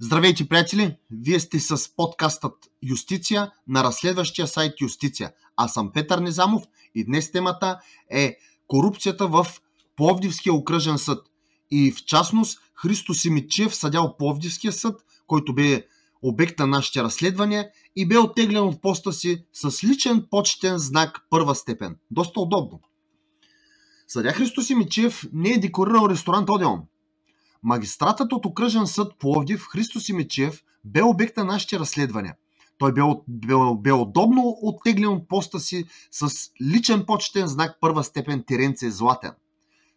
Здравейте, приятели! Вие сте с подкастът Юстиция на разследващия сайт Юстиция. Аз съм Петър Незамов и днес темата е корупцията в Пловдивския окръжен съд. И в частност Христо Симичев, съдял Пловдивския съд, който бе обект на нашите разследвания и бе оттеглен от поста си с личен почетен знак първа степен. Доста удобно. Съдя Христо Симичев не е декорирал ресторант Одеон, Магистратът от окръжен съд Пловдив Христо Симечев бе обект на нашите разследвания. Той бе, бе, бе удобно оттеглен от поста си с личен почетен знак първа степен Теренце Златен.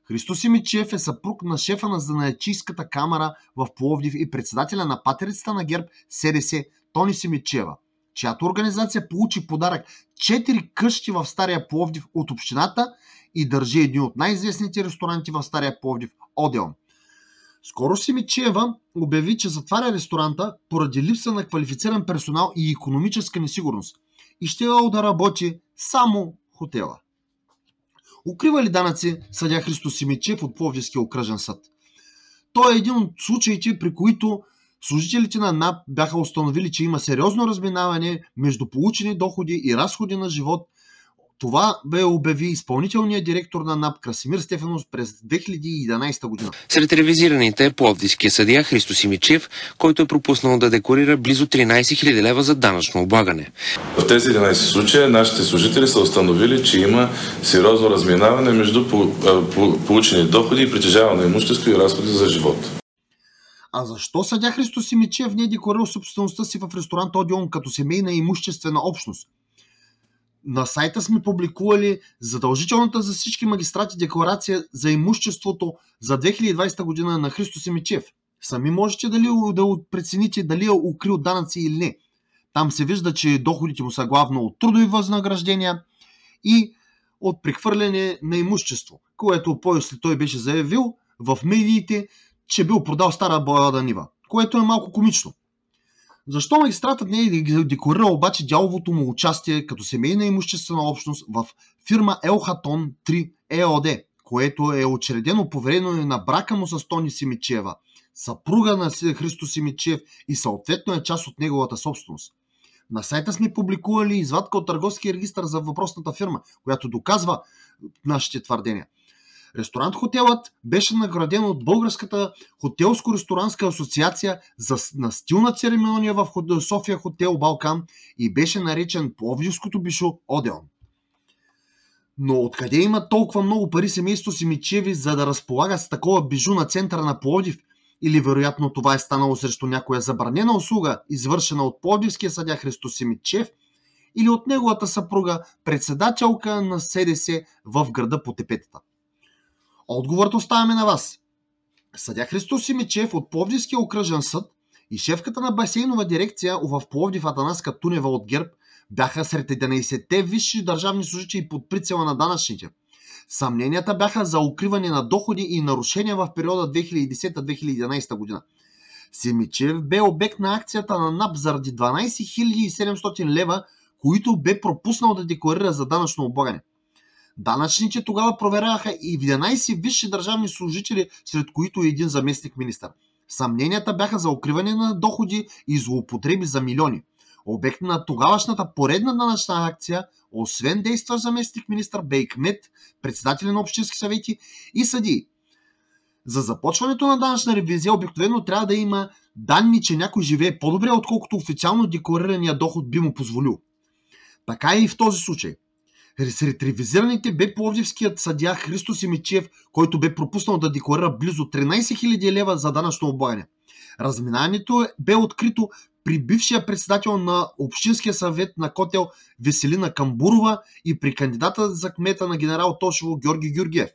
Христо Симичев е съпруг на шефа на занаячийската камера в Пловдив и председателя на патерицата на ГЕРБ СДС Тони Симичева, чиято организация получи подарък 4 къщи в Стария Пловдив от общината и държи един от най-известните ресторанти в Стария Пловдив – Одеон – скоро Симичева обяви, че затваря ресторанта поради липса на квалифициран персонал и економическа несигурност и ще да работи само хотела. Укрива ли данъци съдя Христо Симичев от Пловдивския окръжен съд? Той е един от случаите, при които служителите на НАП бяха установили, че има сериозно разминаване между получени доходи и разходи на живот – това бе обяви изпълнителният директор на НАП Красимир Стефанов през 2011 година. Сред ревизираните е пловдивския съдия Христо Симичев, който е пропуснал да декорира близо 13 000 лева за данъчно облагане. В тези 11 случая нашите служители са установили, че има сериозно разминаване между получени доходи и притежаване имущество и разходи за живот. А защо съдя Христо Симичев не е декорирал собствеността си в ресторант Одион като семейна имуществена общност? На сайта сме публикували задължителната за всички магистрати декларация за имуществото за 2020 година на Христо Семичев. Сами можете дали, да прецените дали е укрил данъци или не. Там се вижда, че доходите му са главно от трудови възнаграждения и от прехвърляне на имущество, което после той беше заявил в медиите, че бил продал стара бояда нива, което е малко комично. Защо магистратът не е декорирал обаче дяловото му участие като семейна имуществена общност в фирма Елхатон 3 ЕОД, което е учредено поверено на брака му с Тони Симичева, съпруга на Христо Симичев и съответно е част от неговата собственост. На сайта сме публикували извадка от търговския регистр за въпросната фирма, която доказва нашите твърдения – Ресторант Хотелът беше награден от Българската хотелско-ресторанска асоциация за, на стилна церемония в София Хотел Балкан и беше наречен Пловдивското бишо Одеон. Но откъде има толкова много пари семейство Симичеви, за да разполага с такова бижу на центъра на Пловдив? Или вероятно това е станало срещу някоя забранена услуга, извършена от Пловдивския съдя Христо Симичев или от неговата съпруга, председателка на СДС в града по тепетата? Отговорът оставяме на вас. Съдя Христос Симичев от Пловдивския окръжен съд и шефката на басейнова дирекция в Пловдив Атанаска Тунева от ГЕРБ бяха сред 11-те висши държавни служители под прицела на данъчните. Съмненията бяха за укриване на доходи и нарушения в периода 2010-2011 година. Симичев бе обект на акцията на НАП заради 12 700 лева, които бе пропуснал да декларира за данъчно облагане. Данъчните тогава проверяха и 11 висши държавни служители, сред които един заместник министър. Съмненията бяха за укриване на доходи и злоупотреби за милиони. Обект на тогавашната поредна данъчна акция, освен действа заместник министър Бейкмет, председатели на общински съвети и съдии. За започването на данъчна ревизия обикновено трябва да има данни, че някой живее по-добре, отколкото официално декларирания доход би му позволил. Така и в този случай – сред ревизираните бе пловдивският съдя Христо Симичев, който бе пропуснал да декларира близо 13 000 лева за данъчно облагане. Разминаването бе открито при бившия председател на Общинския съвет на Котел Веселина Камбурова и при кандидата за кмета на генерал Тошево Георги Георгиев.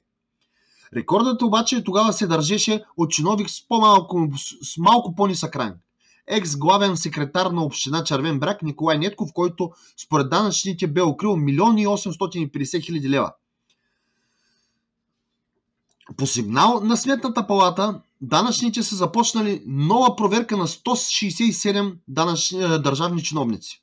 Рекордът обаче тогава се държеше от чиновник с, по-малко, с малко по-нисък ранг екс-главен секретар на община Червен брак Николай Нетков, който според данъчните бе укрил 1 850 хиляди лева. По сигнал на Сметната палата, данъчните са започнали нова проверка на 167 данъчни, е, държавни чиновници.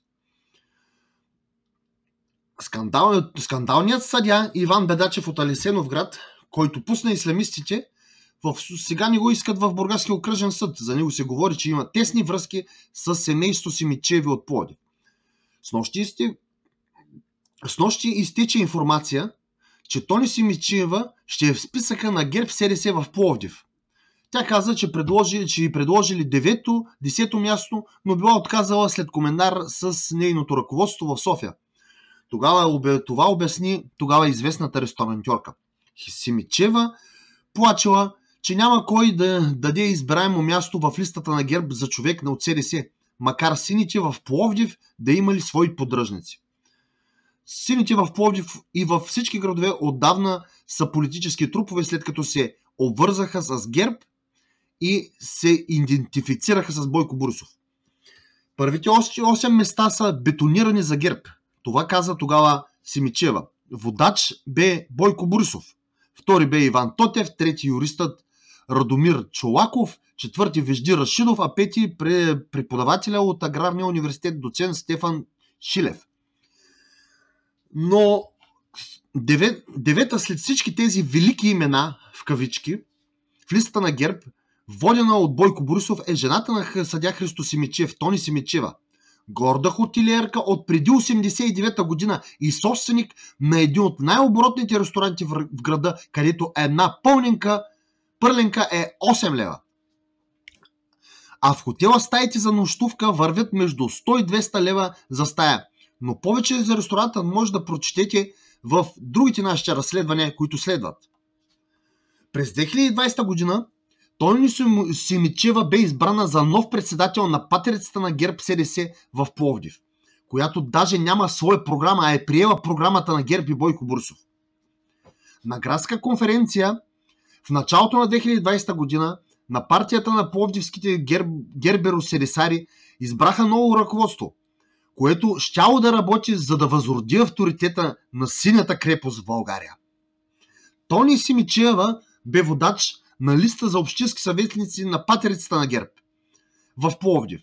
Скандал, скандалният съдя Иван Бедачев от Алисенов град, който пусна исламистите в, сега не го искат в Бургаския окръжен съд. За него се говори, че има тесни връзки с семейство Симичеви от Плоди. С нощи, изте... с нощи изтече информация, че Тони Симичева ще е в списъка на ГЕРБ СДС в Пловдив. Тя каза, че, предложи, че й предложили 9-то, 10-то място, но била отказала след комендар с нейното ръководство в София. Тогава това обясни тогава известната ресторантьорка. Симичева плачела, че няма кой да даде избираемо място в листата на ГЕРБ за човек на от СДС, макар сините в Пловдив да имали свои поддръжници. Сините в Пловдив и във всички градове отдавна са политически трупове, след като се обвързаха с ГЕРБ и се идентифицираха с Бойко Борисов. Първите 8 места са бетонирани за ГЕРБ. Това каза тогава Симичева. Водач бе Бойко Борисов. Втори бе Иван Тотев, трети юристът Радомир Чолаков, четвърти Вежди Рашидов, а пети преподавателя от Аграрния университет доцент Стефан Шилев. Но девет, девета след всички тези велики имена, в кавички, в листата на ГЕРБ, водена от Бойко Борисов, е жената на съдя Христо Симичев, Тони Симичева. Горда хотелиерка от преди 89-та година и собственик на един от най-оборотните ресторанти в града, където една пълненка пърленка е 8 лева. А в хотела стаите за нощувка вървят между 100 и 200 лева за стая. Но повече за ресторанта може да прочетете в другите нашите разследвания, които следват. През 2020 година Тони Симичева бе избрана за нов председател на патерицата на ГЕРБ СДС в Пловдив, която даже няма своя програма, а е приела програмата на ГЕРБ и Бойко Бурсов. На градска конференция в началото на 2020 година на партията на пловдивските гер... герберо-селесари избраха ново ръководство, което щяло да работи за да възроди авторитета на синята крепост в България. Тони Симичева бе водач на листа за общински съветници на патерицата на ГЕРБ в Пловдив.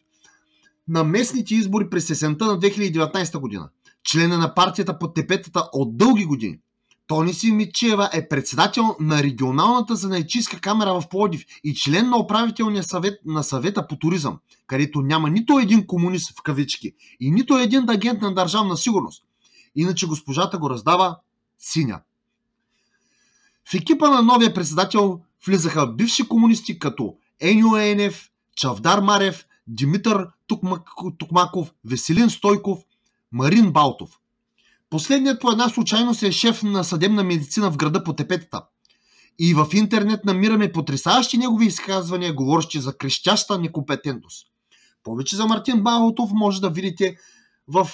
На местните избори през есента на 2019 година. Члена на партията под тепетата от дълги години. Тони Симичева е председател на регионалната занайчийска камера в Плодив и член на управителния съвет на съвета по туризъм, където няма нито един комунист в кавички и нито един агент на държавна сигурност. Иначе госпожата го раздава синя. В екипа на новия председател влизаха бивши комунисти като Еню Енев, Чавдар Марев, Димитър Тукмаков, Веселин Стойков, Марин Балтов. Последният по една случайност е шеф на съдебна медицина в града по Тепетата. И в интернет намираме потрясаващи негови изказвания, говорещи за крещяща некомпетентност. Повече за Мартин Балтов може да видите в,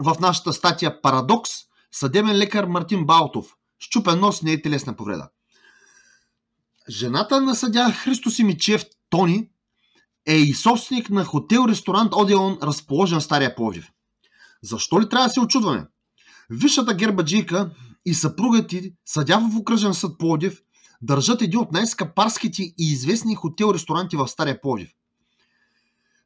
в нашата статия Парадокс. Съдебен лекар Мартин Балтов. Щупен нос не е телесна повреда. Жената на съдя Христо Симичев, Тони, е и собственик на хотел-ресторант Одеон, разположен в Стария Пловдив. Защо ли трябва да се очудваме? Висшата гербаджийка и съпругът ти, съдя в окръжен съд Пловдив, държат един от най-скъпарските и известни хотел-ресторанти в Стария Пловдив.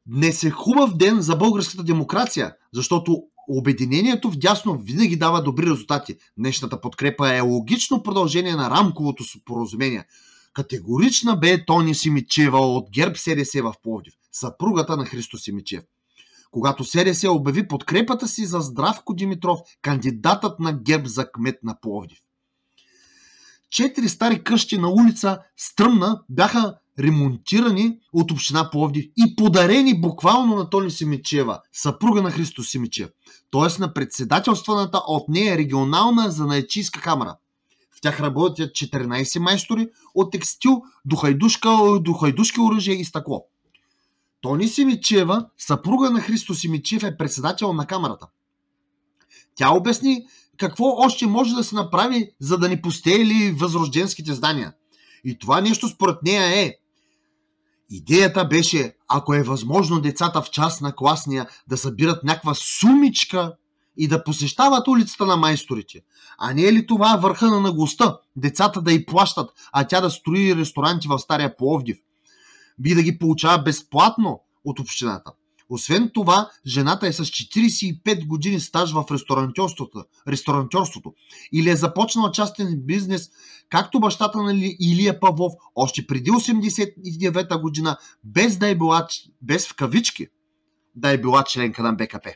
Днес е хубав ден за българската демокрация, защото обединението в дясно винаги дава добри резултати. Днешната подкрепа е логично продължение на рамковото споразумение – Категорична бе Тони Симичева от ГЕРБ СДС в Пловдив, съпругата на Христо Симичев. Когато СДС обяви подкрепата си за Здравко Димитров, кандидатът на ГЕРБ за кмет на Пловдив. Четири стари къщи на улица Стръмна бяха ремонтирани от община Пловдив и подарени буквално на Тони Симичева, съпруга на Христо Симичев, т.е. на председателстваната от нея регионална занаечийска камера – в тях работят 14 майстори от текстил до, хайдушка, до хайдушки оръжие и стъкло. Тони Симичева, съпруга на Христо Симичев, е председател на камерата. Тя обясни какво още може да се направи, за да ни постели възрожденските здания. И това нещо според нея е. Идеята беше, ако е възможно децата в час на класния да събират някаква сумичка и да посещават улицата на майсторите. А не е ли това върха на наглостта? Децата да й плащат, а тя да строи ресторанти в Стария Пловдив. Би да ги получава безплатно от общината. Освен това, жената е с 45 години стаж в ресторантьорството, ресторантьорството или е започнала частен бизнес, както бащата на Илия Павлов още преди 89-та година, без да е била, без в кавички, да е била членка на БКП.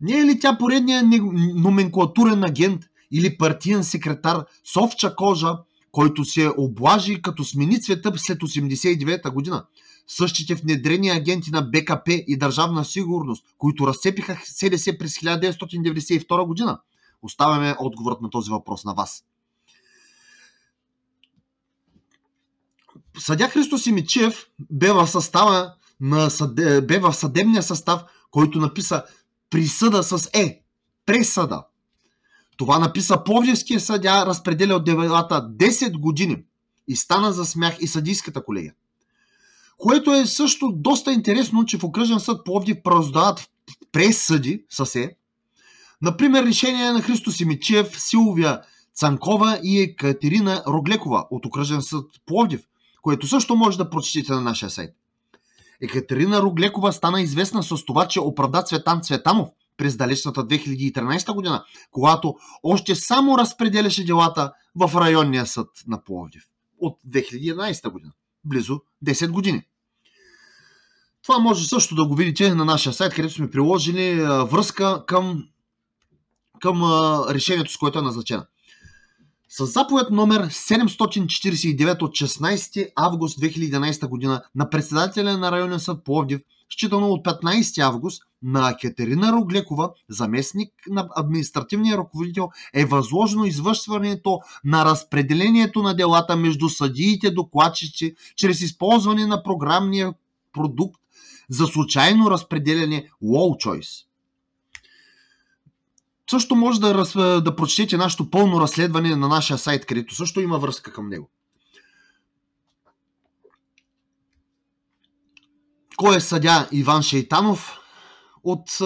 Не е ли тя поредният номенклатурен агент или партиен секретар с овча кожа, който се облажи като смени цвета след 89-та година? Същите внедрени агенти на БКП и Държавна сигурност, които разцепиха СДС през 1992 година? Оставяме отговорът на този въпрос на вас. Съдя Христо Симичев бе в състава на съде, бе в съдебния състав, който написа присъда с Е. Пресъда. Това написа Пловдивския съдя, разпределя от делата 10 години и стана за смях и съдийската колегия. Което е също доста интересно, че в окръжен съд Пловдив правоздават пресъди с Е. Например, решение на Христо Симичев, Силвия Цанкова и Екатерина Роглекова от окръжен съд Пловдив, което също може да прочетете на нашия сайт. Екатерина Роглекова стана известна с това, че оправда Цветан Цветанов през далечната 2013 година, когато още само разпределяше делата в районния съд на Пловдив от 2011 година. Близо 10 години. Това може също да го видите на нашия сайт, където сме приложили връзка към, към решението, с което е назначена. С заповед номер 749 от 16 август 2011 година на председателя на районен съд Пловдив, считано от 15 август, на Катерина Роглекова, заместник на административния ръководител, е възложено извършването на разпределението на делата между съдиите докладчици чрез използване на програмния продукт за случайно разпределяне Wall Choice. Също може да, раз, да прочетете нашето пълно разследване на нашия сайт, където също има връзка към него. Кой е съдя Иван Шейтанов от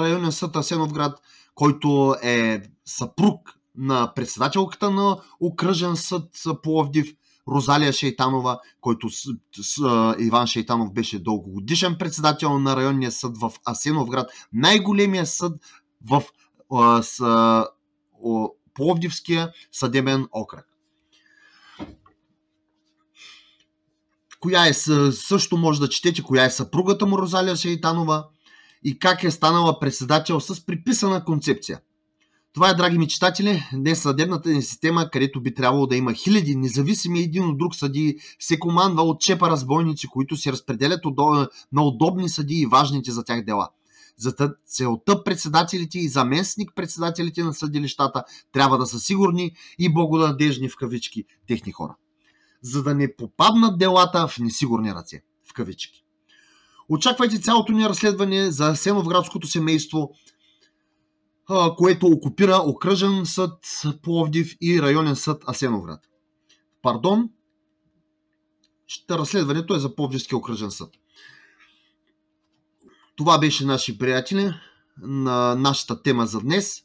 районен съд Асеновград, който е съпруг на председателката на окръжен съд Пловдив, Розалия Шейтанова, който с, с, Иван Шейтанов беше дългогодишен председател на районния съд в Асеновград, най-големия съд в с о, Пловдивския съдебен окръг. Коя е, също може да четете, коя е съпругата му Розалия Шейтанова и как е станала председател с приписана концепция. Това е, драги ми читатели, днес съдебната ни система, където би трябвало да има хиляди независими един от друг съдии, се командва от чепа разбойници, които се разпределят на удобни съдии и важните за тях дела. За целта председателите и заместник председателите на съдилищата трябва да са сигурни и благонадежни в кавички техни хора. За да не попаднат делата в несигурни ръце. В кавички. Очаквайте цялото ни разследване за Сеновградското семейство, което окупира окръжен съд Пловдив и районен съд Асеновград. Пардон, разследването е за Пловдивския окръжен съд. Това беше, наши приятели, на нашата тема за днес.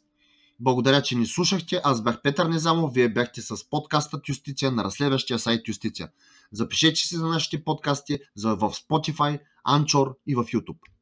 Благодаря, че ни слушахте. Аз бях Петър Незамов, вие бяхте с подкастът Юстиция на разследващия сайт Юстиция. Запишете се за нашите подкасти в Spotify, Anchor и в YouTube.